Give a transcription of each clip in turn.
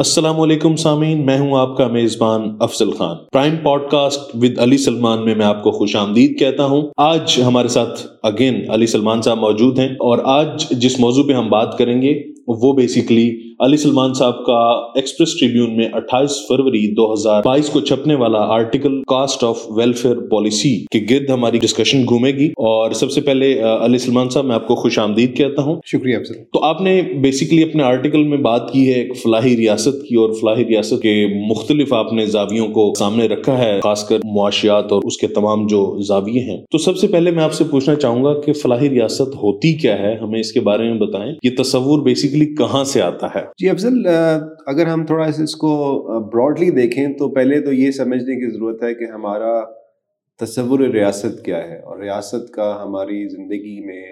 السلام علیکم سامعین، میں ہوں آپ کا میزبان Afzal Khan. Prime podcast with Ali Salman میں میں آپ کو خوش آمدید کہتا ہوں۔ آج ہمارے ساتھ اگین علی سلمان صاحب موجود ہیں اور آج جس موضوع پہ ہم بات کریں گے، وہ بیسیکلی علی سلمان صاحب کا ایکسپریس ٹریبیون میں اٹھائیس فروری دو ہزار بائیس کو چھپنے والا article cost of welfare policy کے گرد ہماری ڈسکشن گھومے گی اور سب سے پہلے علی سلمان صاحب میں آپ کو خوش آمدید کہتا ہوں۔ شکریہ افضل۔ تو آپ نے بیسیکلی اپنے آرٹیکل میں بات کی ہے ایک فلاحی ریاست کی اور فلاحی ریاست کے مختلف آپ نے زاویوں کو سامنے رکھا ہے خاص کر معاشیات اور اس کے تمام جو زاویے ہیں۔ تو سب سے پہلے میں آپ سے پوچھنا چاہوں گا کہ فلاحی ریاست ہوتی کیا ہے؟ ہمیں اس کے بارے میں بتائیں۔ یہ تصور بیسیکلی کہاں سے آتا ہے؟ جی افضل اگر ہم تھوڑا سا اس کو براڈلی دیکھیں تو پہلے تو یہ سمجھنے کی ضرورت ہے کہ ہمارا تصور ریاست کیا ہے اور ریاست کا ہماری زندگی میں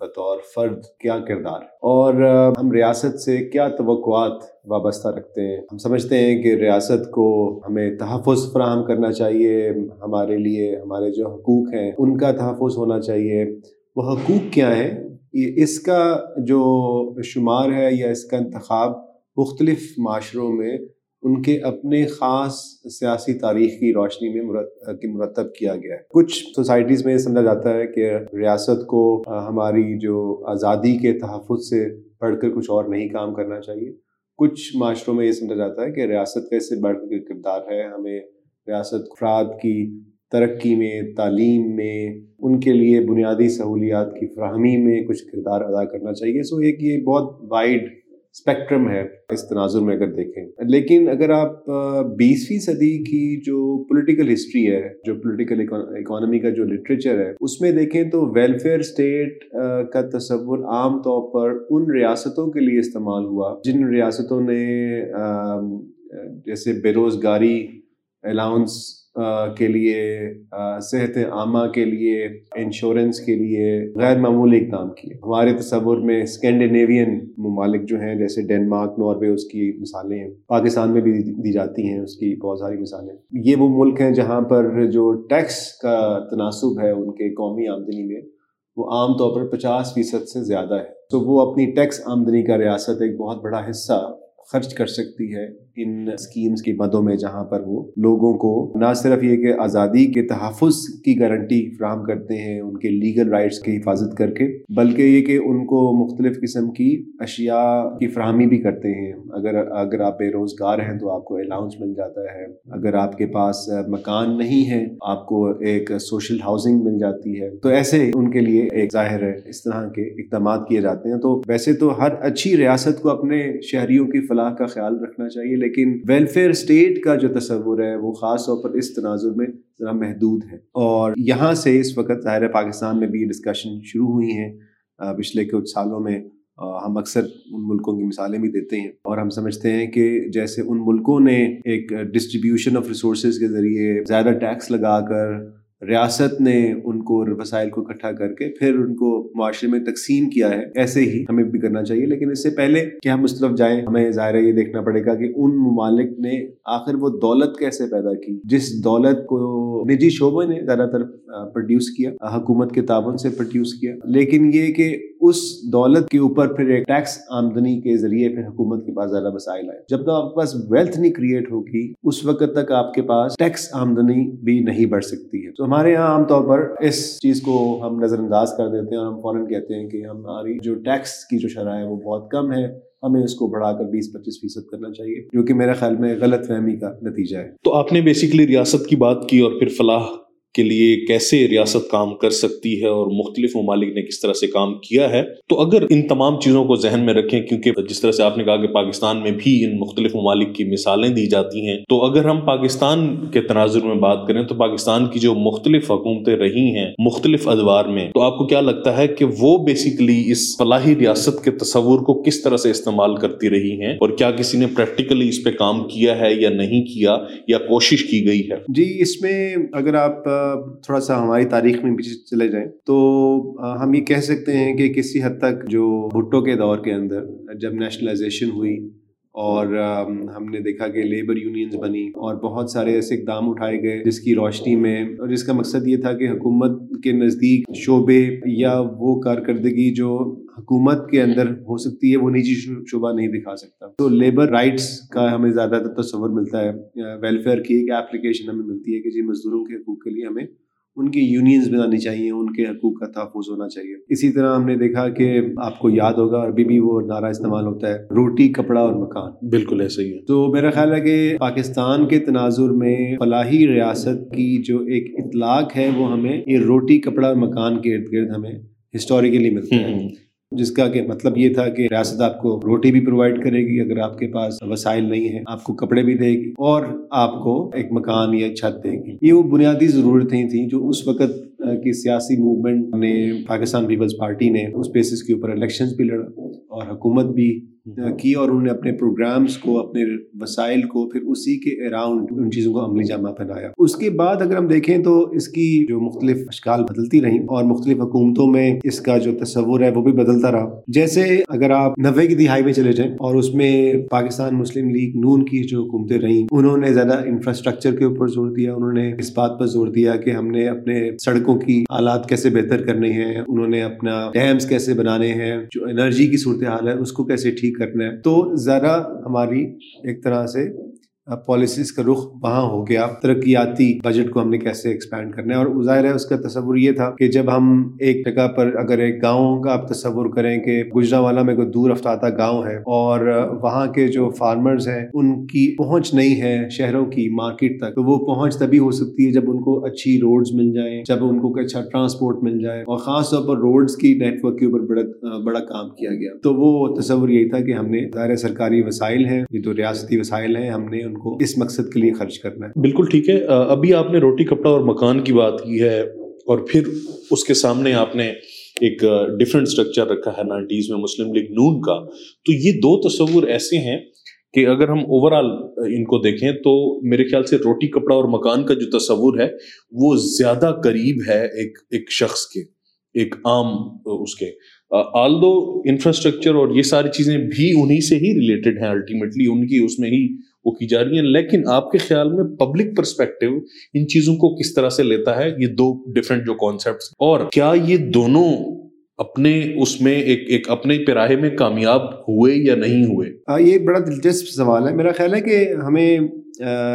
بطور فرد کیا کردار اور ہم ریاست سے کیا توقعات وابستہ رکھتے ہیں؟ ہم سمجھتے ہیں کہ ریاست کو ہمیں تحفظ فراہم کرنا چاہیے ہمارے لیے، ہمارے جو حقوق ہیں ان کا تحفظ ہونا چاہیے۔ وہ حقوق کیا ہیں؟ اس کا جو شمار ہے یا اس کا انتخاب مختلف معاشروں میں، ان کے اپنے خاص سیاسی تاریخ کی روشنی میں مرتب کیا گیا ہے۔ کچھ سوسائٹیز میں یہ سمجھا جاتا ہے کہ ریاست کو ہماری جو آزادی کے تحفظ سے پڑھ کر کچھ اور نہیں کام کرنا چاہیے۔ کچھ معاشروں میں یہ سمجھا جاتا ہے کہ ریاست کا اس سے بڑھ کر کردار ہے، ہمیں ریاست افراد کی ترقی میں، تعلیم میں، ان کے لیے بنیادی سہولیات کی فراہمی میں کچھ کردار ادا کرنا چاہیے۔ سو ایک یہ بہت وائڈ اسپیکٹرم ہے اس تناظر میں اگر دیکھیں۔ لیکن اگر آپ بیسویں صدی کی جو پولیٹیکل ہسٹری ہے، جو پولیٹیکل اکانومی کا جو لٹریچر ہے، اس میں دیکھیں تو ویلفیئر اسٹیٹ کا تصور عام طور پر ان ریاستوں کے لیے استعمال ہوا۔ جن ریاستوں نے جیسے بے روزگاری الاؤنس کے لیے صحت عامہ کے لیے، انشورنس کے لیے غیر معمولی اقدام کیے۔ ہمارے تصور میں اسکینڈینیوین ممالک جو ہیں، جیسے ڈینمارک ناروے، اس کی مثالیں ہیں پاکستان میں بھی دی جاتی ہیں، اس کی بہت ساری مثالیں۔ یہ وہ ملک ہیں جہاں پر جو ٹیکس کا تناسب ہے ان کے قومی آمدنی میں، وہ عام طور پر پچاس فیصد سے زیادہ ہے۔ تو وہ اپنی ٹیکس آمدنی کا ریاست ایک بہت بڑا حصہ خرچ کر سکتی ہے۔ ان اسکیمز کی مدوں میں جہاں پر وہ لوگوں کو نہ صرف یہ کہ آزادی کے تحفظ کی گارنٹی فراہم کرتے ہیں ان کے لیگل رائٹس کی حفاظت کر کے، بلکہ یہ کہ ان کو مختلف قسم کی اشیاء کی فراہمی بھی کرتے ہیں۔ اگر اگر آپ بے روزگار ہیں تو آپ کو الاؤنس مل جاتا ہے۔ اگر آپ کے پاس مکان نہیں ہے، آپ کو ایک سوشل ہاؤسنگ مل جاتی ہے۔ تو ایسے ان کے لیے ایک ظاہر ہے، اس طرح کے اقدامات کیے جاتے ہیں۔ تو ویسے تو ہر اچھی ریاست کو اپنے شہریوں کی فلاح کا خیال رکھنا چاہیے لیکن ویلفیئر اسٹیٹ کا جو تصور ہے وہ خاص طور پر اس تناظر میں ذرا محدود ہے۔ اور یہاں سے اس وقت ظاہر پاکستان میں بھی یہ ڈسکشن شروع ہوئی ہیں۔ پچھلے کچھ سالوں میں ہم اکثر ان ملکوں کی مثالیں بھی دیتے ہیں۔ اور ہم سمجھتے ہیں کہ جیسے ان ملکوں نے ایک ڈسٹریبیوشن آف ریسورسز کے ذریعے زیادہ ٹیکس لگا کر ریاست نے ان کو وسائل کو اکٹھا کر کے پھر ان کو معاشرے میں تقسیم کیا ہے، ایسے ہی ہمیں بھی کرنا چاہیے۔ لیکن اس سے پہلے کہ ہم اس طرف جائیں، ہمیں ظاہر یہ دیکھنا پڑے گا کہ ان ممالک نے آخر وہ دولت کیسے پیدا کی۔ جس دولت کو نجی شعبوں نے زیادہ تر پروڈیوس کیا، حکومت کے تعاون سے پروڈیوس کیا۔ لیکن یہ کہ اس دولت کے اوپر پھر ایک ٹیکس آمدنی کے ذریعے پھر حکومت کے پاس زیادہ وسائل آئے۔ جب تک آپ کے پاس ویلتھ نہیں کریٹ ہوگی، اس وقت تک آپ کے پاس ٹیکس آمدنی بھی نہیں بڑھ سکتی ہے۔ تو ہمارے یہاں عام طور پر اس چیز کو ہم نظر انداز کر دیتے ہیں اور ہم فوراً کہتے ہیں کہ ہماری جو ٹیکس کی جو شرح ہے وہ بہت کم ہے، ہمیں اس کو بڑھا کر بیس پچیس فیصد کرنا چاہیے، جو کہ میرے خیال میں غلط فہمی کا نتیجہ ہے۔ تو آپ نے بیسیکلی ریاست کی بات کی اور پھر فلاح کے لیے کیسے ریاست کام کر سکتی ہے اور مختلف ممالک نے کس طرح سے کام کیا ہے۔ تو اگر ان تمام چیزوں کو ذہن میں رکھیں، کیونکہ جس طرح سے آپ نے کہا کہ پاکستان میں بھی ان مختلف ممالک کی مثالیں دی جاتی ہیں، تو اگر ہم پاکستان کے تناظر میں بات کریں، تو پاکستان کی جو مختلف حکومتیں رہی ہیں مختلف ادوار میں، تو آپ کو کیا لگتا ہے کہ وہ بیسیکلی اس فلاحی ریاست کے تصور کو کس طرح سے استعمال کرتی رہی ہیں اور کیا کسی نے پریکٹیکلی اس پہ کام کیا ہے یا نہیں کیا یا کوشش کی گئی ہے؟ جی اس میں اگر آپ تھوڑا سا ہماری تاریخ میں پیچھے چلے جائیں۔ تو ہم یہ کہہ سکتے ہیں کہ کسی حد تک جو بھٹو کے دور کے اندر جب نیشنلائزیشن ہوئی اور ہم نے دیکھا کہ لیبر یونینز بنی اور بہت سارے ایسے اقدام اٹھائے گئے جس کی روشنی میں، اور جس کا مقصد یہ تھا کہ حکومت کے نزدیک شعبے یا وہ کارکردگی جو حکومت کے اندر ہو سکتی ہے، وہ نجی شعبہ نہیں دکھا سکتا۔ تو لیبر رائٹس کا ہمیں زیادہ تر تصور ملتا ہے۔ ویلفیئر کی ایک اپلیکیشن ہمیں ملتی ہے کہ جی مزدوروں کے حقوق کے لیے ہمیں ان کی یونینز بنانی چاہیے ان کے حقوق کا تحفظ ہونا چاہیے۔ اسی طرح ہم نے دیکھا کہ آپ کو یاد ہوگا ابھی بھی وہ نعرہ استعمال ہوتا ہے روٹی کپڑا اور مکان۔ بالکل ایسا ہی ہے۔ تو میرا خیال ہے کہ پاکستان کے تناظر میں فلاحی ریاست کی جو ایک اطلاق ہے وہ ہمیں یہ روٹی کپڑا اور مکان کے ارد گرد ہمیں ہسٹوریکلی ملتا ہے۔ جس کا کہ مطلب یہ تھا کہ ریاست آپ کو روٹی بھی پرووائڈ کرے گی اگر آپ کے پاس وسائل نہیں ہے آپ کو کپڑے بھی دے گی اور آپ کو ایک مکان یا چھت دے گی۔ یہ وہ بنیادی ضرورتیں تھیں جو اس وقت کی سیاسی موومنٹ نے، پاکستان پیپلز پارٹی نے اس بیسس کے اوپر الیکشنز بھی لڑا اور حکومت بھی کی اور انہوں نے اپنے پروگرامز کو، اپنے وسائل کو، پھر اسی کے اراؤنڈ ان چیزوں کو عملی جامع پہنایا اس کے بعد اگر ہم دیکھیں تو اس کی جو مختلف اشکال بدلتی رہیں اور مختلف حکومتوں میں اس کا جو تصور ہے وہ بھی بدلتا رہا۔ جیسے اگر آپ نوے کی دہائی میں چلے جائیں اور اس میں پاکستان مسلم لیگ نون کی جو حکومتیں رہیں، انہوں نے زیادہ انفراسٹرکچر کے اوپر زور دیا، انہوں نے اس بات پر زور دیا کہ ہم نے اپنے سڑکوں کی حالات کیسے بہتر کرنے ہیں، انہوں نے اپنا ڈیمز کیسے بنانے ہیں، جو انرجی کی صورتحال ہے، اس کو کیسے ٹھیک کرنا ہے۔ تو ذرا ہماری ایک طرح سے پالیسیز کا رخ وہاں ہو گیا۔ ترقیاتی بجٹ کو ہم نے کیسے ایکسپینڈ کرنا ہے؟ اور ظاہر ہے اس کا تصور یہ تھا کہ جب ہم ایک جگہ پر اگر ایک گاؤں کا آپ تصور کریں کہ گجرا والا میں کوئی دور افتادہ گاؤں ہے اور وہاں کے جو فارمرز ہیں، ان کی پہنچ نہیں ہے شہروں کی مارکیٹ تک، تو وہ پہنچ تبھی ہو سکتی ہے جب ان کو اچھی روڈز مل جائیں، جب ان کو اچھا ٹرانسپورٹ مل جائے اور خاص طور پر روڈز کی نیٹ ورک کے اوپر بڑا بڑا کام کیا گیا۔ تو وہ تصور یہی تھا کہ ہم نے ظاہر سرکاری وسائل ہیں، یہ تو ریاستی وسائل ہیں، ہم نے ان کو اس مقصد کے لیے خرچ کرنا ہے۔ بالکل ٹھیک ہے۔ ابھی آپ نے روٹی، کپڑا اور مکان کی بات کی ہے اور پھر اس کے سامنے آپ نے ایک ڈفرینٹ اسٹرکچر رکھا ہے نائنٹیز میں مسلم لیگ نون کا۔ تو یہ دو تصور ایسے ہیں کہ اگر ہم اوور آل ان کو دیکھیں تو میرے خیال سے روٹی، کپڑا اور مکان کا جو تصور ہے وہ زیادہ قریب ہے ایک ایک شخص کے، ایک عام اس کے۔ آل دو انفراسٹرکچر اور یہ ساری چیزیں بھی انہی سے ہی ریلیٹڈ ہیں الٹیمیٹلی ان کی اس میں ہی وہ کی جا رہی ہیں۔ لیکن آپ کے خیال میں پبلک پرسپیکٹو ان چیزوں کو کس طرح سے لیتا ہے؟ یہ دو ڈفرینٹ جو کانسیپٹس اور کیا یہ دونوں اپنے اس میں ایک ایک اپنے پیراہے میں کامیاب ہوئے یا نہیں ہوئے؟ ہاں، یہ بڑا دلچسپ سوال ہے۔ میرا خیال ہے کہ ہمیں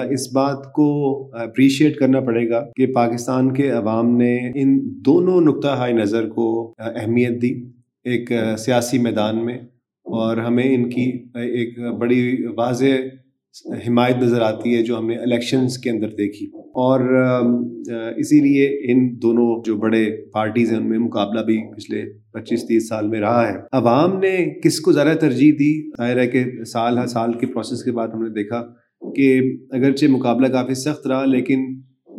اس بات کو اپریشیٹ کرنا پڑے گا کہ پاکستان کے عوام نے ان دونوں نقطہ ہائی نظر کو اہمیت دی ایک سیاسی میدان میں اور ہمیں ان کی ایک بڑی واضح حمایت نظر آتی ہے جو ہم نے الیکشنز کے اندر دیکھی۔ اور اسی لیے ان دونوں جو بڑے پارٹیز ہیں، ان میں مقابلہ بھی پچھلے پچیس تیس سال میں رہا ہے۔ عوام نے کس کو زیادہ ترجیح دی؟ ظاہر ہے کہ سال ہر سال کے پروسیس کے بعد ہم نے دیکھا کہ اگرچہ مقابلہ کافی سخت رہا، لیکن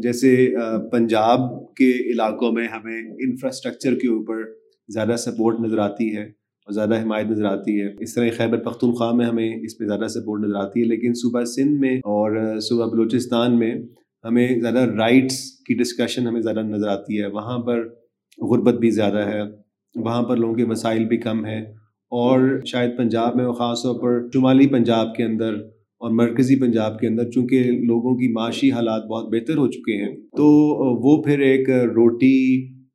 جیسے پنجاب کے علاقوں میں ہمیں انفراسٹرکچر کے اوپر زیادہ سپورٹ نظر آتی ہے۔ زیادہ حمایت نظر آتی ہے۔ اس طرح خیبر پختونخوا میں ہمیں اس میں زیادہ سپورٹ نظر آتی ہے، لیکن صوبہ سندھ میں اور صوبہ بلوچستان میں ہمیں زیادہ رائٹس کی ڈسکشن ہمیں زیادہ نظر آتی ہے۔ وہاں پر غربت بھی زیادہ ہے، وہاں پر لوگوں کے وسائل بھی کم ہیں اور شاید پنجاب میں خاص طور پر شمالی پنجاب کے اندر اور مرکزی پنجاب کے اندر چونکہ لوگوں کی معاشی حالات بہت بہتر ہو چکے ہیں۔ تو وہ پھر ایک روٹی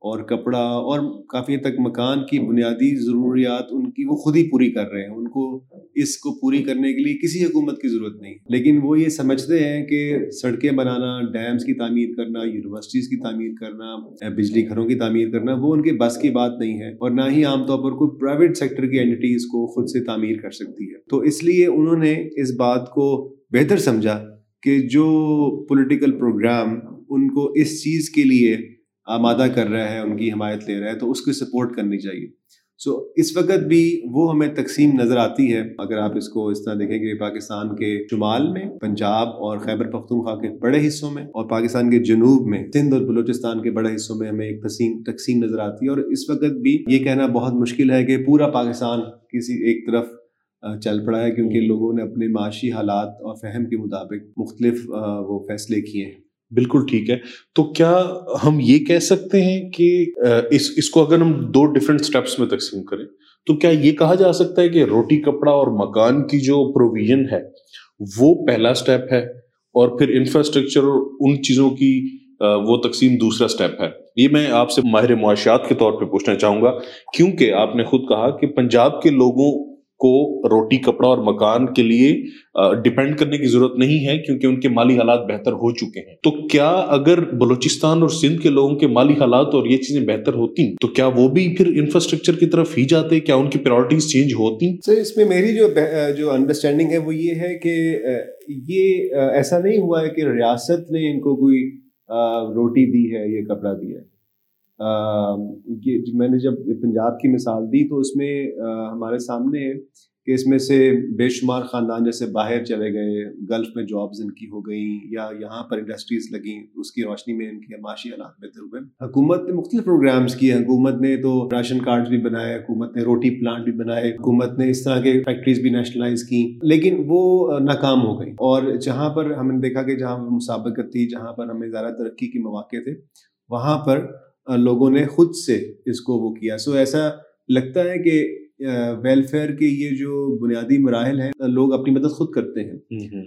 اور کپڑا اور کافی تک مکان کی بنیادی ضروریات ان کی وہ خود ہی پوری کر رہے ہیں۔ ان کو اس کو پوری کرنے کے لیے کسی حکومت کی ضرورت نہیں۔ لیکن وہ یہ سمجھتے ہیں کہ سڑکیں بنانا، ڈیمز کی تعمیر کرنا، یونیورسٹیز کی تعمیر کرنا بجلی گھروں کی تعمیر کرنا، وہ ان کے بس کی بات نہیں ہے اور نہ ہی عام طور پر کوئی پرائیویٹ سیکٹر کی اینٹیز کو خود سے تعمیر کر سکتی ہے۔ تو اس لیے انہوں نے اس بات کو بہتر سمجھا کہ جو پولیٹیکل پروگرام ان کو اس چیز کے لیے آمادہ کر رہا ہے ان کی حمایت لے رہا ہے تو اس کو سپورٹ کرنی چاہیے۔ سو so, اس وقت بھی وہ ہمیں تقسیم نظر آتی ہے۔ اگر آپ اس کو اس طرح دیکھیں گے پاکستان کے شمال میں پنجاب اور خیبر پختونخوا کے بڑے حصوں میں اور پاکستان کے جنوب میں سندھ اور بلوچستان کے بڑے حصوں میں ہمیں ایک تقسیم تقسیم نظر آتی ہے۔ اور اس وقت بھی یہ کہنا بہت مشکل ہے کہ پورا پاکستان کسی ایک طرف چل پڑا ہے کیونکہ لوگوں نے اپنے معاشی حالات اور فہم کے مطابق مختلف وہ فیصلے کیے ہیں۔ بالکل ٹھیک ہے۔ تو کیا ہم یہ کہہ سکتے ہیں کہ اس اس کو اگر ہم دو ڈفرینٹ اسٹیپس میں تقسیم کریں، تو کیا یہ کہا جا سکتا ہے کہ روٹی کپڑا اور مکان کی جو پروویژن ہے، وہ پہلا اسٹیپ ہے اور پھر انفراسٹرکچر اور ان چیزوں کی وہ تقسیم دوسرا اسٹیپ ہے۔ یہ میں آپ سے ماہر معاشیات کے طور پہ پوچھنا چاہوں گا۔ کیونکہ آپ نے خود کہا کہ پنجاب کے لوگوں کو روٹی، کپڑا اور مکان کے لیے ڈپینڈ کرنے کی ضرورت نہیں ہے کیونکہ ان کے مالی حالات بہتر ہو چکے ہیں۔ تو کیا اگر بلوچستان اور سندھ کے لوگوں کے مالی حالات اور یہ چیزیں بہتر ہوتی، تو کیا وہ بھی پھر انفراسٹرکچر کی طرف ہی جاتے؟ کیا ان کی پرائرٹیز چینج ہوتی؟ سر اس میں میری جو جو انڈرسٹینڈنگ ہے وہ یہ ہے کہ یہ ایسا نہیں ہوا ہے کہ ریاست نے ان کو کوئی روٹی دی ہے یا کپڑا دیا ہے۔ میں نے جب پنجاب کی مثال دی تو اس میں ہمارے سامنے ہے کہ اس میں سے بے شمار خاندان جیسے باہر چلے گئے، گلف میں جابز ان کی ہو گئیں یا یہاں پر انڈسٹریز لگیں، اس کی روشنی میں ان کے معاشی حالات بہتر ہوئے حکومت نے مختلف پروگرامز کیے۔ حکومت نے تو راشن کارڈ بھی بنائے، حکومت نے روٹی پلانٹ بھی بنائے، حکومت نے اس طرح کے فیکٹریز بھی نیشنلائز کی لیکن وہ ناکام ہو گئی اور جہاں پر ہم نے دیکھا کہ جہاں مسابقت تھی، جہاں پر ہمیں زیادہ ترقی کے مواقع تھے، وہاں پر لوگوں نے خود سے اس کو وہ کیا۔ سو ایسا لگتا ہے کہ ویلفیئر کے یہ جو بنیادی مراحل ہیں لوگ اپنی مدد خود کرتے ہیں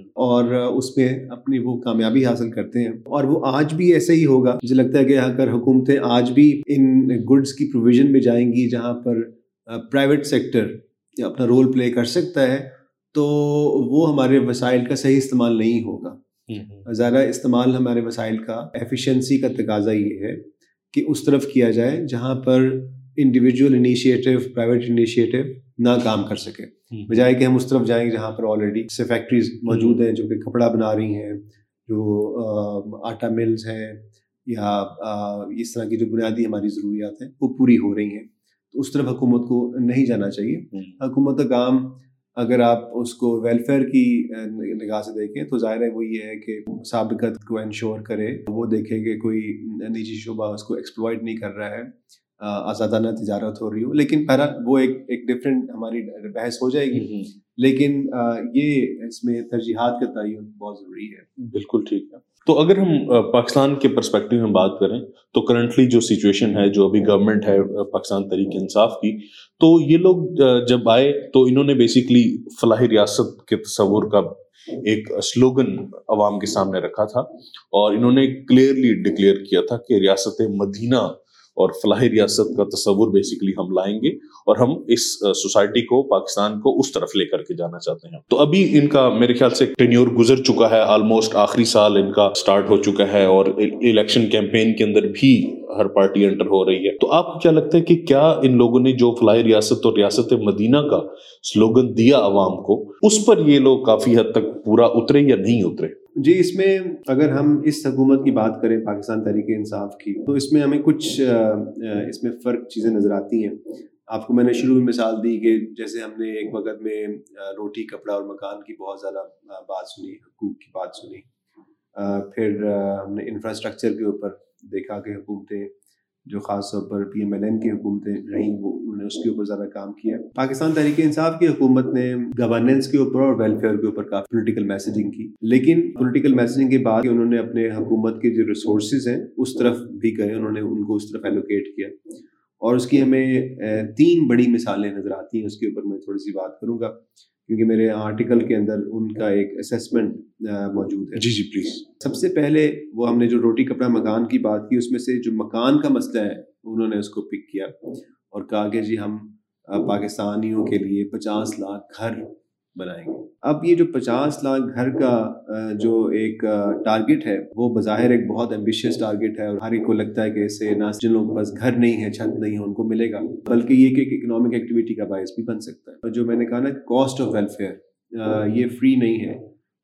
اور اس میں اپنی وہ کامیابی حاصل کرتے ہیں۔ اور وہ آج بھی ایسے ہی ہوگا۔ مجھے لگتا ہے کہ اگر حکومتیں آج بھی ان گڈس کی پروویژن میں جائیں گی جہاں پر پرائیویٹ سیکٹر اپنا رول پلے کر سکتا ہے تو وہ ہمارے وسائل کا صحیح استعمال نہیں ہوگا۔ زیادہ استعمال ہمارے وسائل کا ایفیشنسی کا تقاضا یہ ہے۔ کہ اس طرف کیا جائے جہاں پر انڈیویجول انیشیٹو پرائیویٹ انیشیٹو نہ کام کر سکے۔ بجائے کہ ہم اس طرف جائیں جہاں پر آلریڈی سے فیکٹریز موجود ہیں جو کہ کپڑا بنا رہی ہیں جو آٹا ملز ہیں یا اس طرح کی جو بنیادی ہماری ضروریات ہیں وہ پوری ہو رہی ہیں۔ تو اس طرف حکومت کو نہیں جانا چاہیے۔ حکومت کا کام اگر آپ اس کو ویلفیئر کی نگاہ سے دیکھیں تو ظاہر ہے وہ یہ ہے کہ سابقت کو انشور کرے وہ دیکھے کہ کوئی نجی شعبہ اس کو ایکسپلوائڈ نہیں کر رہا ہے آزادانہ تجارت ہو رہی ہو۔ لیکن بہرحال وہ ایک ایک ڈفرینٹ ہماری بحث ہو جائے گی۔ لیکن یہ اس میں ترجیحات کا تعین بہت ضروری ہے۔ بالکل ٹھیک ہے۔ تو اگر ہم پاکستان کے پرسپیکٹو میں بات کریں، تو کرنٹلی جو سچویشن ہے، جو ابھی گورنمنٹ ہے پاکستان تحریک انصاف کی، تو یہ لوگ جب آئے، تو انہوں نے بیسکلی فلاحی ریاست کے تصور کا ایک سلوگن عوام کے سامنے رکھا تھا اور انہوں نے کلیئرلی ڈکلیئر کیا تھا کہ ریاست مدینہ اور فلاحی ریاست کا تصور بیسکلی ہم لائیں گے اور ہم اس سوسائٹی کو، پاکستان کو اس طرف لے کر کے جانا چاہتے ہیں۔ تو ابھی ان کا میرے خیال سے ٹینیور گزر چکا ہے آلموسٹ آخری سال ان کا سٹارٹ ہو چکا ہے اور الیکشن کیمپین کے اندر بھی ہر پارٹی انٹر ہو رہی ہے۔ تو آپ کو کیا لگتا ہے کہ کیا ان لوگوں نے جو فلاحی ریاست اور ریاست مدینہ کا سلوگن دیا عوام کو، اس پر یہ لوگ کافی حد تک پورا اترے یا نہیں اترے؟ جی اس میں اگر ہم اس حکومت کی بات کریں، پاکستان تحریک انصاف کی، تو اس میں ہمیں کچھ اس میں فرق چیزیں نظر آتی ہیں۔ آپ کو میں نے شروع میں مثال دی کہ جیسے ہم نے ایک وقت میں روٹی، کپڑا اور مکان کی بہت زیادہ بات سنی، حقوق کی بات سنی۔ پھر ہم نے انفراسٹرکچر کے اوپر دیکھا کہ حکومتیں جو خاص طور پر پی ایم ایل این کی حکومتیں رہیں، وہ انہوں نے اس کے اوپر زیادہ کام کیا۔ پاکستان تحریک انصاف کی حکومت نے گورننس کے اوپر اور ویلفیئر کے اوپر کافی پولیٹیکل میسیجنگ کی۔ لیکن پولیٹیکل میسیجنگ کے بعد انہوں نے اپنے حکومت کے جو ریسورسز ہیں، اس طرف بھی گئے، انہوں نے ان کو اس طرف ایلوکیٹ کیا۔ اور اس کی ہمیں تین بڑی مثالیں نظر آتی ہیں، اس کے اوپر میں تھوڑی سی بات کروں گا۔ کیونکہ میرے آرٹیکل کے اندر ان کا ایک اسیسمنٹ موجود ہے۔ جی جی پلیز سب سے پہلے وہ ہم نے جو روٹی کپڑا مکان کی بات کی اس میں سے جو مکان کا مسئلہ ہے انہوں نے اس کو پک کیا اور کہا کہ جی ہم پاکستانیوں کے لیے پچاس لاکھ گھر بنائیں گے۔ اب یہ جو پچاس لاکھ گھر کا جو ایک ٹارگٹ ہے، وہ بظاہر ایک بہت ایمبیشیس ٹارگٹ ہے اور ہر ایک کو لگتا ہے کہ اس سے نہ جن لوگوں کے پاس گھر نہیں ہے، چھت نہیں ہے، ان کو ملے گا، بلکہ یہ کہ اکنامک ایکٹیویٹی کا باعث بھی بن سکتا ہے۔ اور جو میں نے کہا نا کاسٹ آف ویلفیئر یہ فری نہیں ہے۔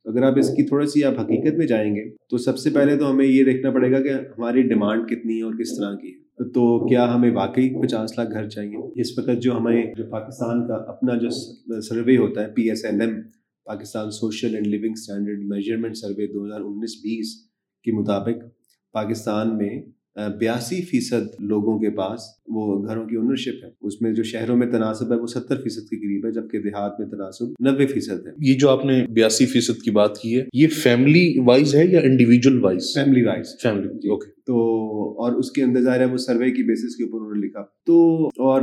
اگر آپ اس کی تھوڑی سی آپ حقیقت میں جائیں گے، تو سب سے پہلے تو ہمیں یہ دیکھنا پڑے گا کہ ہماری ڈیمانڈ کتنی ہے اور کس طرح کی ہے۔ تو کیا ہمیں واقعی پچاس لاکھ گھر چاہیے؟ اس وقت جو ہمیں جو پاکستان کا اپنا جو سروے ہوتا ہے P S L M Pakistan social and living standard measurement survey دو ہزار انیس بیس کے مطابق پاکستان میں بیاسی فیصد لوگوں کے پاس وہ گھروں کی اونرشپ ہے۔ اس میں جو شہروں میں تناسب ہے وہ ستر فیصد کے قریب ہے جبکہ دیہات میں تناسب نبے فیصد ہے۔ یہ جو آپ نے بیاسی فیصد کی بات کی ہے یہ فیملی وائز ہے یا individual wise family wise family okay تو اور اس کے اندر ظاہر ہے وہ سروے کی بیسس کے اوپر انہوں نے لکھا۔ تو اور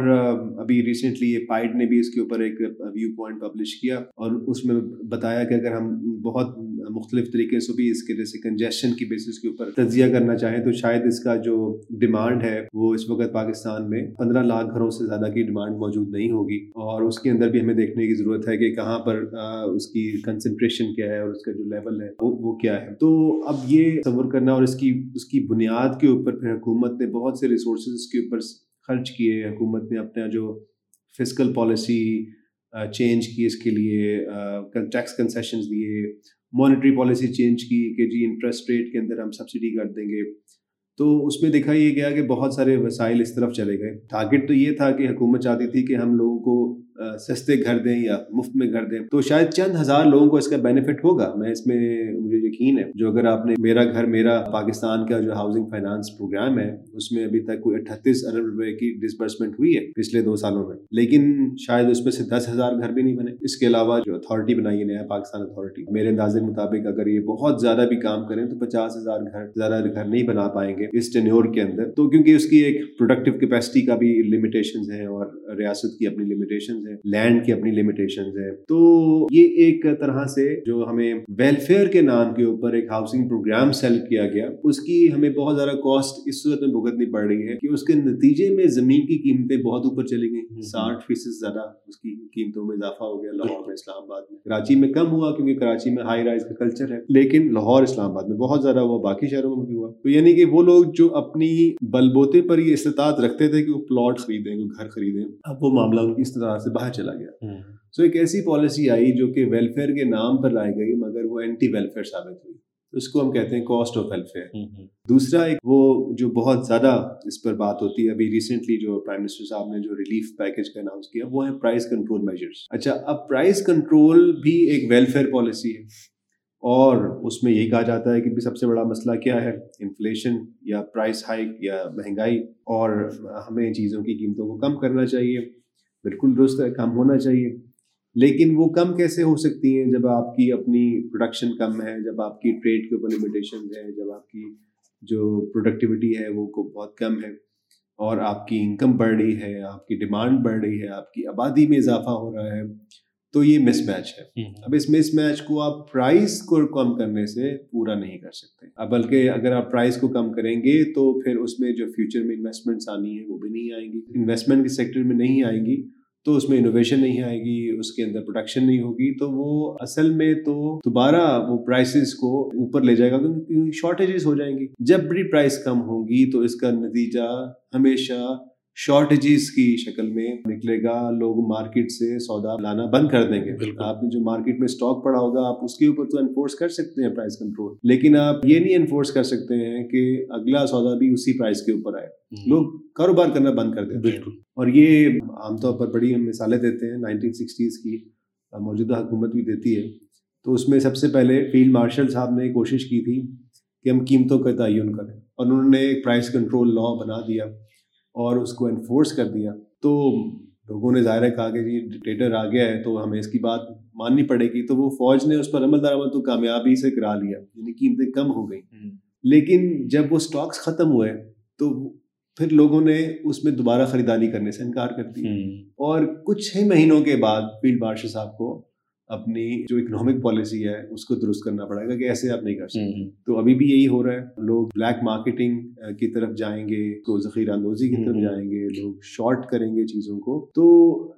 ابھی ریسنٹلی یہ پائڈ نے بھی اس کے اوپر ایک ویو پوائنٹ پبلش کیا اور اس میں بتایا کہ اگر ہم بہت مختلف طریقے سے بھی اس کے جیسے کنجیشن کی بیسس کے اوپر تجزیہ کرنا چاہیں تو شاید اس کا جو ڈیمانڈ ہے وہ اس وقت پاکستان میں پندرہ لاکھ گھروں سے زیادہ کی ڈیمانڈ موجود نہیں ہوگی۔ اور اس کے اندر بھی ہمیں دیکھنے کی ضرورت ہے کہ کہاں پر اس کی کنسنٹریشن کیا ہے اور اس کا جو لیول ہے وہ کیا ہے۔ تو اب یہ تصور کرنا اور اس کی اس کی بنیاد کے اوپر پھر حکومت نے بہت سے ریسورسز کے اوپر خرچ کیے، حکومت نے اپنا جو فزیکل پالیسی چینج کی اس کے لیے ٹیکس کنسیشنز دیے مانیٹری پالیسی چینج کی کہ جی انٹرسٹ ریٹ کے اندر ہم سبسڈی کر دیں گے۔ تو اس میں دیکھا یہ گیا کہ بہت سارے وسائل اس طرف چلے گئے۔ ٹارگیٹ تو یہ تھا کہ حکومت چاہتی تھی کہ ہم لوگوں کو سستے گھر دیں یا مفت میں گھر دیں، تو شاید چند ہزار لوگوں کو اس کا بینیفٹ ہوگا۔ میں اس میں، مجھے یقین ہے، جو اگر آپ نے میرا گھر، میرا پاکستان کا جو ہاؤسنگ فائنانس پروگرام ہے، اس میں ابھی تک کوئی اٹھتیس ارب روپے کی ڈسبرسمنٹ ہوئی ہے پچھلے دو سالوں میں۔ لیکن شاید اس میں سے دس ہزار گھر بھی نہیں بنے۔ اس کے علاوہ جو اتھارٹی بنائی ہے، نیا پاکستان اتھارٹی میرے اندازے مطابق اگر یہ بہت زیادہ بھی کام کریں تو پچاس ہزار گھر، زیادہ گھر نہیں بنا پائیں گے اس ٹینیور کے اندر۔ تو کیونکہ اس کی ایک پروڈکٹیو کیپیسٹی کا بھی لمیٹیشنز ہیں اور ریاست کی اپنی لمیٹیشنز ہیں لینڈ کی اپنی لمیٹیشنز ہیں. تو یہ ایک طرح سے جو ہمیں ویلفیئر کے نام کے اوپر ایک ہاؤسنگ پروگرام سیل کیا گیا اس کی ہمیں بہت زیادہ کاسٹ اس صورت میں بھگتنی پڑ رہی ہے کہ اس کے نتیجے میں زمین کی قیمتیں بہت اوپر چلی گئی ساٹھ فیصد زیادہ اس کی قیمتوں میں اضافہ ہو گیا لاہور میں اسلام آباد میں۔ کراچی میں کم ہوا کیونکہ کراچی میں ہائی رائز کا کلچر ہے لیکن لاہور اسلام آباد میں بہت زیادہ ہوا باقی شہروں میں بھی ہوا۔ تو یعنی کہ وہ لوگ جو اپنی بل بوتے پر یہ استطاعت رکھتے تھے کہ وہ پلاٹ خریدیں گھر خریدیں اب وہ معاملہ ان کی استطاعت سے باہر چلا گیا۔ سو ایک ایسی پالیسی آئی جو کہ ویلفیئر کے نام پر لائی گئی مگر وہ اینٹی ویلفیئر ثابت ہوئی۔ اس کو ہم کہتے ہیں کاسٹ آف ویلفیئر دوسرا ایک وہ جو بہت زیادہ اس پر بات ہوتی ہے ابھی ریسنٹلی جو پرائم منسٹر صاحب نے جو ریلیف پیکج کا اناؤنس کیا وہ ہے پرائز کنٹرول میجرس اچھا اب پرائز کنٹرول بھی ایک ویلفیئر پالیسی ہے۔ اور اس میں یہی کہا جاتا ہے کہ سب سے بڑا مسئلہ کیا ہے؟ انفلیشن یا پرائز ہائک یا مہنگائی۔ اور ہمیں چیزوں کی قیمتوں کو کم کرنا چاہیے۔ بالکل درست ہے کم ہونا چاہیے۔ لیکن وہ کم کیسے ہو سکتی ہیں جب آپ کی اپنی پروڈکشن کم ہے جب آپ کی ٹریڈ کے اوپر لمیٹیشن ہے جب آپ کی جو پروڈکٹیوٹی ہے وہ بہت کم ہے اور آپ کی انکم بڑھ رہی ہے آپ کی ڈیمانڈ بڑھ رہی ہے آپ کی آبادی میں اضافہ ہو رہا ہے تو یہ مس میچ ہے اب اس مس میچ کو آپ پرائز کو کم کرنے سے پورا نہیں کر سکتے۔ اب بلکہ اگر آپ پرائز کو کم کریں گے تو پھر اس میں جو فیوچر میں انویسٹمنٹس آنی ہے وہ بھی نہیں آئیں گی۔ انویسٹمنٹ کے سیکٹر میں نہیں آئیں گی۔ تو اس میں انوویشن نہیں آئے گی، اس کے اندر پروڈکشن نہیں ہوگی، تو وہ اصل میں تو دوبارہ وہ پرائسز کو اوپر لے جائے گا، کیونکہ شارٹیجز ہو جائیں گی۔ جب بھی پرائز کم ہوگی تو اس کا نتیجہ ہمیشہ شارٹیجز کی شکل میں نکلے گا لوگ مارکیٹ سے سودا لانا بند کر دیں گے۔ آپ نے جو مارکیٹ میں اسٹاک پڑا ہوگا آپ اس کے اوپر تو انفورس کر سکتے ہیں پرائز کنٹرول لیکن آپ یہ نہیں انفورس کر سکتے ہیں کہ اگلا سودا بھی اسی پرائز کے اوپر آئے۔ لوگ کاروبار کرنا بند کر دیتے ہیں۔ اور یہ عام طور پر بڑی ہم مثالیں دیتے ہیں۔ نائنٹین سکسٹیز کی موجودہ حکومت بھی دیتی ہے۔ تو اس میں سب سے پہلے فیلڈ مارشل صاحب نے کوشش کی تھی کہ ہم قیمتوں کا تعین کریں۔ اور انہوں نے ایک پرائز کنٹرول لا بنا دیا۔ اور اس کو انفورس کر دیا تو لوگوں نے ظاہر کہا کہ جی ڈکٹیٹر آ گیا ہے تو ہمیں اس کی بات ماننی پڑے گی۔ تو وہ فوج نے اس پر عمل درآمد تو کامیابی سے کرا لیا یعنی قیمتیں کم ہو گئیں۔ لیکن جب وہ اسٹاکس ختم ہوئے تو پھر لوگوں نے اس میں دوبارہ خریداری کرنے سے انکار کر دیا۔ اور کچھ ہی مہینوں کے بعد فیلڈ مارشل صاحب کو اپنی جو اکنامک پالیسی ہے اس کو درست کرنا پڑے گا کہ ایسے آپ نہیں کر سکتے۔ تو ابھی بھی یہی ہو رہا ہے۔ لوگ بلیک مارکیٹنگ کی طرف جائیں گے تو ذخیرہ اندوزی کی طرف جائیں گے لوگ شارٹ کریں گے چیزوں کو۔ تو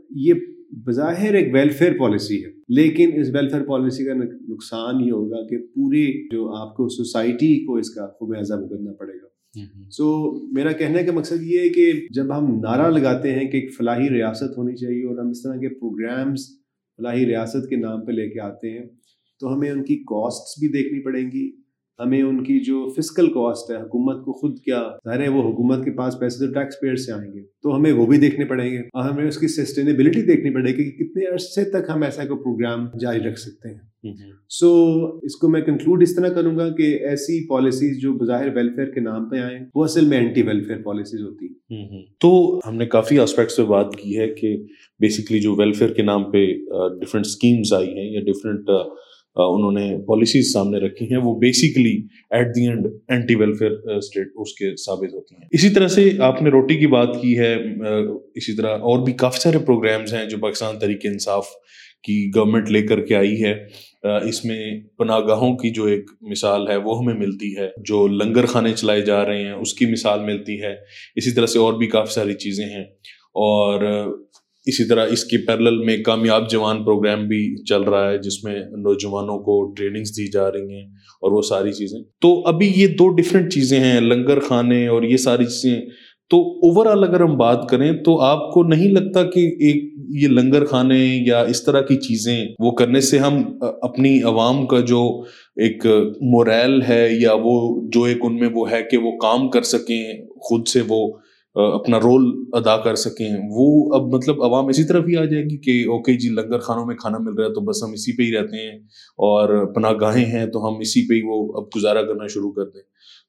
یہ بظاہر ایک ویلفیئر پالیسی ہے۔ لیکن اس ویلفیئر پالیسی کا نقصان یہ ہوگا کہ پوری جو آپ کو سوسائٹی کو اس کا خمیازہ کرنا پڑے گا۔ سو میرا کہنے کا مقصد یہ ہے کہ جب ہم نعرہ لگاتے ہیں کہ ایک فلاحی ریاست ہونی چاہیے اور ہم اس طرح کے پروگرامس فلاحی ریاست کے نام پہ لے کے آتے ہیں، تو ہمیں ان کی کاسٹس بھی دیکھنی پڑیں گی۔ ہمیں ان کی جو فزیکل کاسٹ ہے حکومت کو خود کیا ظاہر ہے وہ حکومت کے پاس پیسے تو ٹیکس پیئر سے آئیں گے۔ تو ہمیں وہ بھی دیکھنے پڑیں گے۔ اور ہمیں اس کی سسٹینیبلٹی دیکھنی پڑے گی کہ کتنے عرصے تک ہم ایسا کوئی پروگرام جاری رکھ سکتے ہیں۔ سو اس کو میں کنکلوڈ اس طرح کروں گا کہ ایسی پالیسیز جو بظاہر ویلفیئر کے نام پہ آئیں وہ اصل میں اینٹی ویلفیئر پالیسیز ہوتی تو ہم نے کافی آسپیکٹس پہ بات کی ہے کہ بیسکلی جو ویلفیئر کے نام پہ ڈفرینٹ اسکیمز آئی ہیں یا ڈفرینٹ انہوں نے پالیسیز سامنے رکھی ہیں، وہ basically at the end anti welfare state اس کے ثابت ہوتی ہیں۔ اسی طرح سے آپ نے روٹی کی بات کی ہے اسی طرح اور بھی کافی سارے پروگرامز ہیں جو پاکستان تحریک انصاف کی گورنمنٹ لے کر کے آئی ہے۔ اس میں پناہ گاہوں کی جو ایک مثال ہے، وہ ہمیں ملتی ہے۔ جو لنگر خانے چلائے جا رہے ہیں، اس کی مثال ملتی ہے۔ اسی طرح سے اور بھی کافی ساری چیزیں ہیں۔ اور اسی طرح اس کی پیرل میں کامیاب جوان پروگرام بھی چل رہا ہے، جس میں نوجوانوں کو ٹریننگس دی جا رہی ہیں اور وہ ساری چیزیں۔ تو ابھی یہ دو ڈفرینٹ چیزیں ہیں، لنگر خانے اور یہ ساری چیزیں۔ تو اوور آل اگر ہم بات کریں تو آپ کو نہیں لگتا کہ ایک یہ لنگر خانے یا اس طرح کی چیزیں وہ کرنے سے ہم اپنی عوام کا جو ایک موریل ہے یا وہ جو ایک ان میں وہ ہے کہ وہ کام کر سکیں، خود سے وہ اپنا رول ادا کر سکیں۔ وہ اب مطلب عوام اسی طرف ہی آ جائے گی کہ اوکے جی لنگر خانوں میں کھانا مل رہا ہے تو بس ہم اسی پہ ہی رہتے ہیں اور پناہ گاہیں ہیں تو ہم اسی پہ ہی وہ اب گزارا کرنا شروع کر دیں۔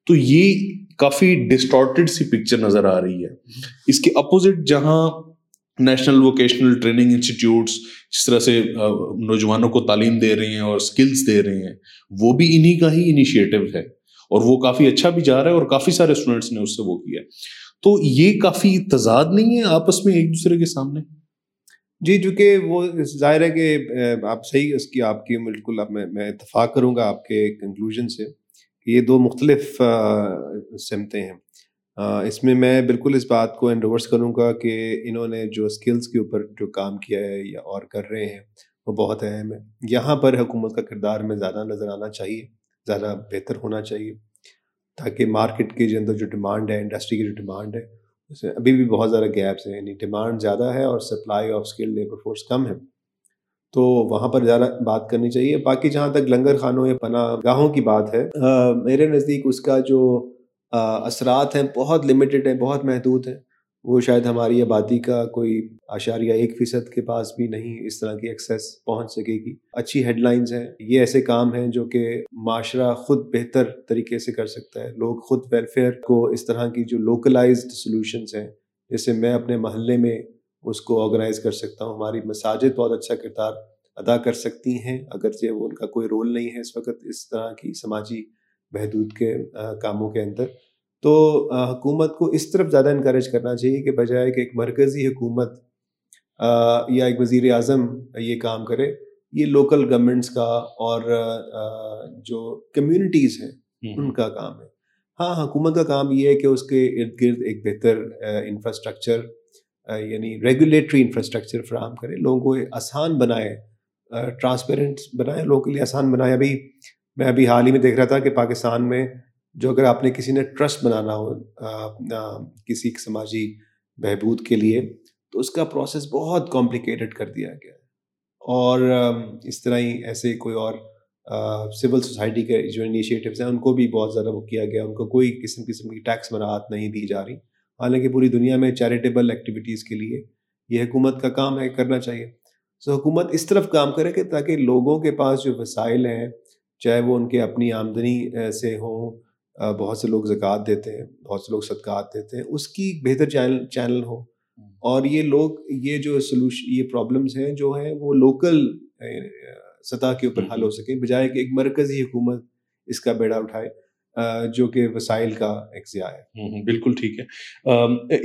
تو یہ کافی ڈسٹارٹیڈ سی پکچر نظر آ رہی ہے۔ اس کے اپوزٹ جہاں نیشنل ووکیشنل ٹریننگ انسٹیٹیوٹس جس طرح سے نوجوانوں کو تعلیم دے رہے ہیں اور اسکلس دے رہے ہیں، وہ بھی انہیں کا ہی انیشیٹو ہے۔ اور وہ کافی اچھا بھی جا رہا ہے اور کافی سارے اسٹوڈینٹس نے اس سے وہ کیا تو یہ کافی تضاد نہیں ہے آپس میں ایک دوسرے کے سامنے؟ جی چونکہ وہ ظاہر ہے کہ آپ صحیح اس کی، آپ کی، بالکل اب میں اتفاق کروں گا آپ کے کنکلوژن سے یہ دو مختلف سمتیں ہیں۔ اس میں میں بالکل اس بات کو انڈورس کروں گا کہ انہوں نے جو اسکلس کے اوپر جو کام کیا ہے یا اور کر رہے ہیں، وہ بہت اہم ہے یہاں پر حکومت کا کردار میں زیادہ نظر آنا چاہیے، زیادہ بہتر ہونا چاہیے۔ تاکہ مارکیٹ کے جو اندر جو ڈیمانڈ ہے انڈسٹری کی جو ڈیمانڈ ہے، اس میں ابھی بھی بہت زیادہ گیپس ہیں. یعنی ڈیمانڈ زیادہ ہے اور supply of skill labour force کم ہے. تو وہاں پر زیادہ بات کرنی چاہیے. باقی جہاں تک لنگر خانوں یا پناہ گاہوں کی بات ہے میرے نزدیک اس کا جو اثرات ہیں بہت لمیٹڈ ہیں، بہت محدود ہیں. وہ شاید ہماری آبادی کا کوئی اشاریہ ایک فیصد کے پاس بھی نہیں اس طرح کی ایکسیس پہنچ سکے گی۔ اچھی ہیڈ لائنز ہیں۔ یہ ایسے کام ہیں جو کہ معاشرہ خود بہتر طریقے سے کر سکتا ہے۔ لوگ خود ویلفیئر کو اس طرح کی جو لوکلائزڈ سلوشنس ہیں، جیسے میں اپنے محلے میں اس کو آرگنائز کر سکتا ہوں۔ ہماری مساجد بہت اچھا کردار ادا کر سکتی ہیں۔ اگرچہ وہ ان کا کوئی رول نہیں ہے اس وقت اس طرح کی سماجی بحدود کے کاموں کے اندر۔ تو حکومت کو اس طرف زیادہ انکریج کرنا چاہیے کہ بجائے کہ ایک مرکزی حکومت یا ایک وزیر اعظم یہ کام کرے یہ لوکل گورنمنٹس کا اور جو کمیونٹیز ہیں ان کا کام ہے۔ ہاں حکومت کا کام یہ ہے کہ اس کے ارد گرد ایک بہتر انفراسٹرکچر یعنی ریگولیٹری انفراسٹرکچر فراہم کرے لوگوں کو آسان بنائے ٹرانسپیرنٹ بنائے لوگوں کے لیے آسان بنائے۔ ابھی میں ابھی حال ہی میں دیکھ رہا تھا کہ پاکستان میں جو اگر آپ نے کسی نے ٹرسٹ بنانا ہو کسی سماجی بہبود کے لیے، تو اس کا پروسیس بہت کمپلیکیٹڈ کر دیا گیا اور اس طرح ہی ایسے کوئی اور سول سوسائٹی کے جو انیشیٹوز ہیں، ان کو بھی بہت زیادہ وہ کیا گیا۔ ان کو کوئی قسم قسم کی ٹیکس مراحت نہیں دی جا رہی۔ حالانکہ پوری دنیا میں چیریٹیبل ایکٹیویٹیز کے لیے یہ حکومت کا کام ہے، کرنا چاہیے۔ سو حکومت اس طرف کام کرے کہ تاکہ لوگوں کے پاس جو وسائل ہیں، چاہے وہ ان کے اپنی آمدنی سے ہوں بہت سے لوگ زکوٰۃ دیتے ہیں بہت سے لوگ صدقات دیتے ہیں اس کی بہتر چینل چینل ہو۔ اور یہ لوگ یہ جو سلوش یہ پرابلمس ہیں جو ہیں وہ لوکل سطح کے اوپر حل ہو سکیں بجائے کہ ایک مرکزی حکومت اس کا بیڑا اٹھائے جو کہ وسائل کا ایک ضیاع ہے۔ بالکل ٹھیک ہے۔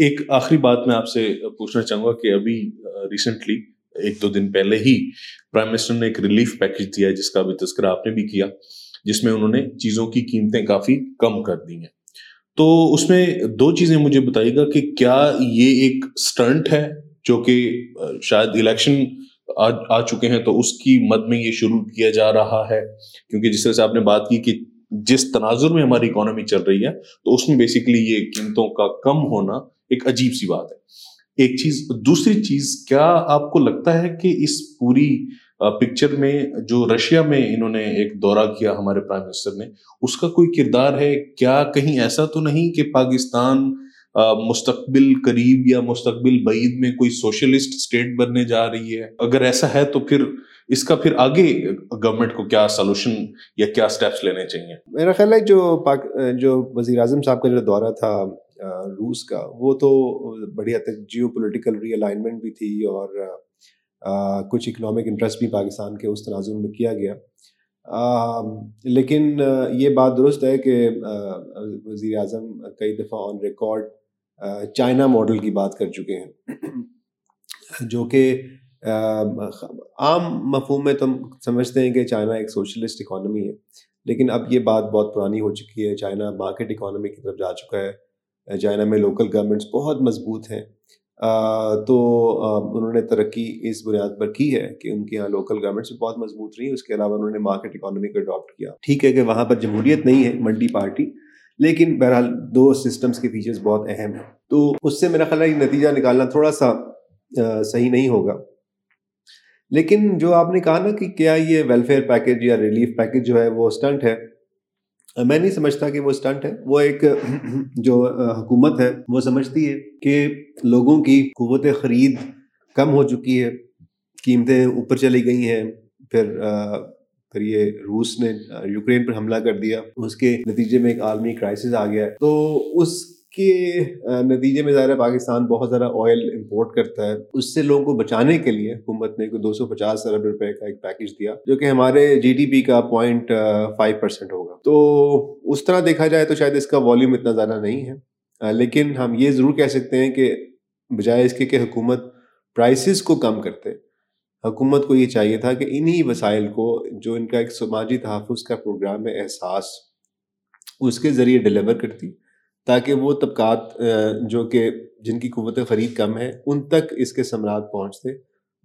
ایک آخری بات میں آپ سے پوچھنا چاہوں گا کہ ابھی ریسنٹلی ایک دو دن پہلے ہی پرائم منسٹر نے ایک ریلیف پیکج دیا جس کا بھی تذکرہ آپ نے بھی کیا۔ جس میں انہوں نے چیزوں کی قیمتیں کافی کم کر دی ہیں۔ تو اس میں دو چیزیں مجھے بتائیے گا کہ کیا یہ ایک اسٹنٹ ہے جو کہ شاید الیکشن آ چکے ہیں تو اس کی مد میں یہ شروع کیا جا رہا ہے؟ کیونکہ جس طرح سے آپ نے بات کی کہ جس تناظر میں ہماری اکانومی چل رہی ہے، تو اس میں بیسکلی یہ قیمتوں کا کم ہونا ایک عجیب سی بات ہے۔ ایک چیز، دوسری چیز، کیا آپ کو لگتا ہے کہ اس پوری پکچر میں جو رشیا میں انہوں نے ایک دورہ کیا ہمارے پرائم منسٹر نے، اس کا کوئی کردار ہے؟ کیا کہیں ایسا تو نہیں کہ پاکستان مستقبل قریب یا مستقبل بعید میں کوئی سوشلسٹ اسٹیٹ بننے جا رہی ہے؟ اگر ایسا ہے تو پھر اس کا پھر آگے گورنمنٹ کو کیا سولوشن یا کیا اسٹیپس لینے چاہیے؟ میرا خیال ہے جو پاک، جو وزیر اعظم صاحب کا جو دورہ تھا روس کا، وہ تو بڑی حد تک جیو پولیٹیکل ری الائنمنٹ بھی تھی اور کچھ اکنامک انٹرسٹ بھی پاکستان کے اس تناظر میں کیا گیا۔ لیکن یہ بات درست ہے کہ وزیر اعظم کئی دفعہ آن ریکارڈ چائنا ماڈل کی بات کر چکے ہیں۔ جو کہ عام مفہوم میں تم سمجھتے ہیں کہ چائنا ایک سوشلسٹ اکانومی ہے، لیکن اب یہ بات بہت پرانی ہو چکی ہے۔ چائنا مارکیٹ اکانومی کی طرف جا چکا ہے۔ چائنا میں لوکل گورنمنٹس بہت مضبوط ہیں۔ تو انہوں نے ترقی اس بنیاد پر کی ہے کہ ان کے یہاں لوکل گورنمنٹس بہت مضبوط رہی اس کے علاوہ انہوں نے مارکیٹ اکانومی کو اڈاپٹ کیا۔ ٹھیک ہے کہ وہاں پر جمہوریت نہیں ہے منڈی پارٹی لیکن بہرحال دو سسٹمس کے فیچرز بہت اہم ہیں۔ تو اس سے میرا خیال ہے نتیجہ نکالنا تھوڑا سا صحیح نہیں ہوگا۔ لیکن جو آپ نے کہا نا کہ کیا یہ ویلفیئر پیکج یا ریلیف پیکج جو ہے وہ اسٹنٹ ہے میں نہیں سمجھتا کہ وہ اسٹنٹ ہے۔ وہ ایک، جو حکومت ہے، وہ سمجھتی ہے کہ لوگوں کی قوت خرید کم ہو چکی ہے، قیمتیں اوپر چلی گئی ہیں۔ پھر پھر یہ روس نے یوکرین پر حملہ کر دیا۔ اس کے نتیجے میں ایک عالمی کرائسس آ گیا۔ ہے تو اس کے نتیجے میں ظاہر پاکستان بہت زیادہ آئل امپورٹ کرتا ہے۔ اس سے لوگوں کو بچانے کے لیے حکومت نے کوئی دو سو پچاس ارب روپے کا ایک پیکج دیا، جو کہ ہمارے جی ڈی پی کا پوائنٹ فائیو پرسینٹ ہوگا۔ تو اس طرح دیکھا جائے تو شاید اس کا والیوم اتنا زیادہ نہیں ہے۔ لیکن ہم یہ ضرور کہہ سکتے ہیں کہ بجائے اس کے کہ حکومت پرائسز کو کم کرتے، حکومت کو یہ چاہیے تھا کہ انہی وسائل کو جو ان کا ایک سماجی تحفظ کا پروگرام ہے، احساس، اس کے ذریعے ڈلیور کرتی۔ تاکہ وہ طبقات جو کہ جن کی قوت خرید کم ہے ان تک اس کے ثمرات پہنچتے۔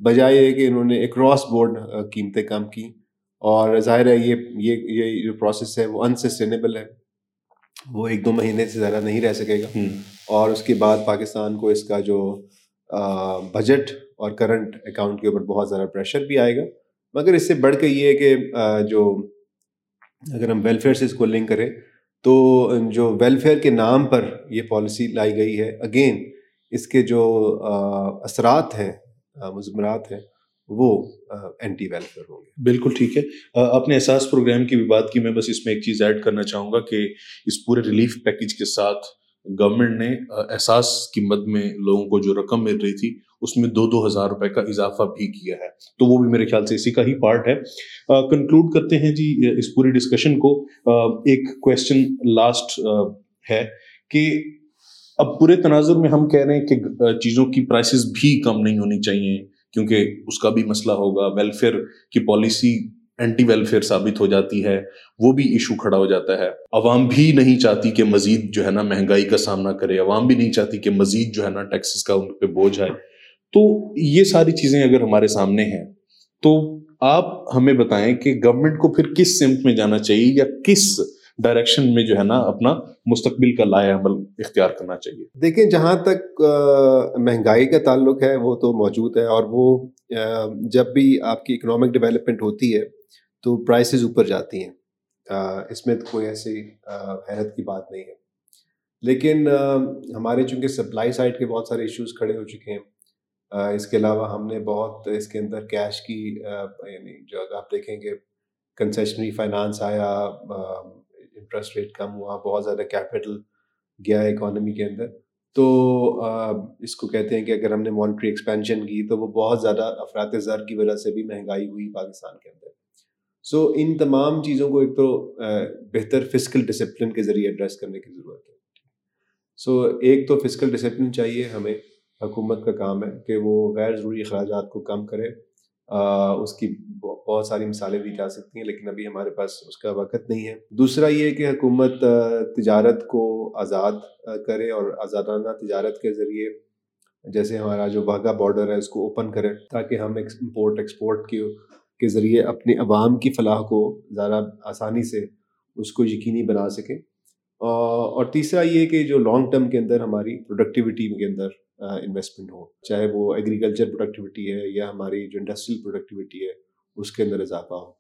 بجائے یہ کہ انہوں نے ایک کراس بورڈ قیمتیں کم کی اور ظاہر ہے یہ یہ یہ جو پروسیس ہے وہ انسسٹینیبل ہے۔ وہ ایک دو مہینے سے زیادہ نہیں رہ سکے گا۔ اور اس کے بعد پاکستان کو اس کا جو بجٹ اور کرنٹ اکاؤنٹ کے اوپر بہت زیادہ پریشر بھی آئے گا۔ مگر اس سے بڑھ کے یہ ہے کہ جو اگر ہم ویلفیئر سے اس کو لنک کریں تو جو ویلفیئر کے نام پر یہ پالیسی لائی گئی ہے. اگین اس کے جو اثرات ہیں مضمرات ہیں، وہ اینٹی ویلفیئر ہوں گے. بالکل ٹھیک ہے. اپنے احساس پروگرام کی بھی بات کی، میں بس اس میں ایک چیز ایڈ کرنا چاہوں گا کہ اس پورے ریلیف پیکج کے ساتھ گورنمنٹ نے احساس کی مد میں لوگوں کو جو رقم مل رہی تھی اس میں دو دو ہزار روپے کا اضافہ بھی کیا ہے۔ تو وہ بھی میرے خیال سے اسی کا ہی پارٹ ہے۔ کنکلوڈ کرتے ہیں جی اس پوری ڈسکشن کو۔ ایک کوشچن لاسٹ ہے کہ اب پورے تناظر میں ہم کہہ رہے ہیں کہ چیزوں کی پرائسز بھی کم نہیں ہونی چاہیے، کیونکہ اس کا بھی مسئلہ ہوگا۔ ویلفیئر کی پالیسی اینٹی ویلفیئر ثابت ہو جاتی ہے، وہ بھی ایشو کھڑا ہو جاتا ہے۔ عوام بھی نہیں چاہتی کہ مزید جو ہے نا مہنگائی کا سامنا کرے، عوام بھی نہیں چاہتی کہ مزید جو ہے نا ٹیکسز کا ان پہ بوجھ آئے۔ تو یہ ساری چیزیں اگر ہمارے سامنے ہیں، تو آپ ہمیں بتائیں کہ گورنمنٹ کو پھر کس سمت میں جانا چاہیے یا کس ڈائریکشن میں جو ہے نا اپنا مستقبل کا لائے عمل اختیار کرنا چاہیے؟ دیکھیں، جہاں تک مہنگائی کا تعلق ہے، وہ تو موجود ہے اور وہ جب بھی آپ کی اکنامک ڈیولپمنٹ ہوتی ہے، تو پرائسز اوپر جاتی ہیں۔ اس میں کوئی ایسی حیرت کی بات نہیں ہے۔ لیکن ہمارے چونکہ سپلائی سائڈ کے بہت سارے ایشوز کھڑے ہو چکے ہیں اس کے علاوہ ہم نے بہت اس کے اندر کیش کی یعنی جو اگر آپ دیکھیں گے کنسیشنری فائنانس آیا انٹرسٹ ریٹ کم ہوا، بہت زیادہ کیپٹل گیا اکانومی کے اندر، تو اس کو کہتے ہیں کہ اگر ہم نے مانیٹری ایکسپینشن کی تو وہ بہت زیادہ افراد زر کی وجہ سے بھی مہنگائی ہوئی پاکستان کے اندر۔ سو ان تمام چیزوں کو ایک تو بہتر فزیکل ڈسپلن کے ذریعے ایڈریس کرنے کی ضرورت ہے۔ سو ایک تو فزیکل ڈسپلن چاہیے ہمیں۔ حکومت کا کام ہے کہ وہ غیر ضروری اخراجات کو کم کرے۔ اس کی بہت ساری مثالیں دی جا سکتی ہیں، لیکن ابھی ہمارے پاس اس کا وقت نہیں ہے۔ دوسرا یہ کہ حکومت تجارت کو آزاد کرے اور آزادانہ تجارت کے ذریعے جیسے ہمارا جو واگا بارڈر ہے، اس کو اوپن کرے تاکہ ہم امپورٹ ایکسپورٹ کی کے ذریعے اپنے عوام کی فلاح کو زیادہ آسانی سے اس کو یقینی بنا سکیں۔ اور تیسرا یہ کہ جو لانگ ٹرم کے اندر ہماری پروڈکٹیوٹی کے اندر انویسٹمنٹ ہو، چاہے وہ ایگریکلچر پروڈکٹیوٹی ہے یا ہماری جو انڈسٹریل پروڈکٹیوٹی ہے، اس کے اندر اضافہ ہو۔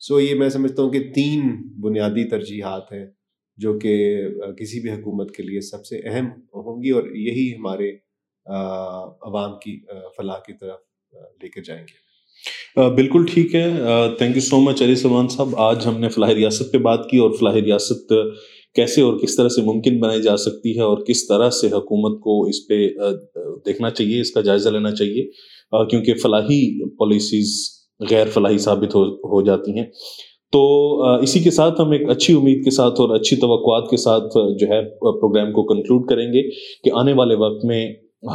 سو یہ میں سمجھتا ہوں کہ تین بنیادی ترجیحات ہیں جو کہ کسی بھی حکومت کے لیے سب سے اہم ہوں گی اور یہی ہمارے عوام کی فلاح کی طرف لے کے جائیں گے۔ بالکل ٹھیک ہے۔ Thank you so much Ali Salman صاحب۔ آج ہم نے فلاح ریاست پہ بات کی اور فلاح ریاست کیسے اور کس طرح سے ممکن بنائی جا سکتی ہے اور کس طرح سے حکومت کو اس پہ دیکھنا چاہیے، اس کا جائزہ لینا چاہیے کیونکہ فلاحی پالیسیز غیر فلاحی ثابت ہو ہو جاتی ہیں۔ تو اسی کے ساتھ ہم ایک اچھی امید کے ساتھ اور اچھی توقعات کے ساتھ جو ہے پروگرام کو کنکلوڈ کریں گے کہ آنے والے وقت میں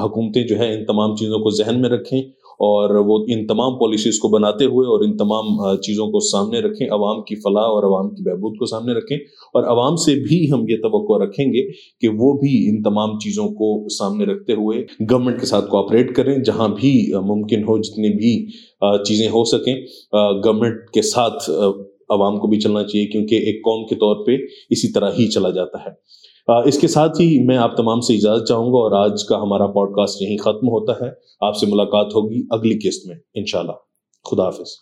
حکومتیں جو ہے ان تمام چیزوں کو ذہن میں رکھیں۔ اور وہ ان تمام پالیسیز کو بناتے ہوئے اور ان تمام چیزوں کو سامنے رکھیں، عوام کی فلاح اور عوام کی بہبود کو سامنے رکھیں۔ اور عوام سے بھی ہم یہ توقع رکھیں گے کہ وہ بھی ان تمام چیزوں کو سامنے رکھتے ہوئے گورنمنٹ کے ساتھ کوآپریٹ کریں، جہاں بھی ممکن ہو، جتنی بھی چیزیں ہو سکیں۔ گورنمنٹ کے ساتھ عوام کو بھی چلنا چاہیے، کیونکہ ایک قوم کے طور پہ اسی طرح ہی چلا جاتا ہے۔ اس کے ساتھ ہی میں آپ تمام سے اجازت چاہوں گا اور آج کا ہمارا پوڈ کاسٹ یہیں ختم ہوتا ہے۔ آپ سے ملاقات ہوگی اگلی قسط میں، انشاءاللہ۔ خدا حافظ۔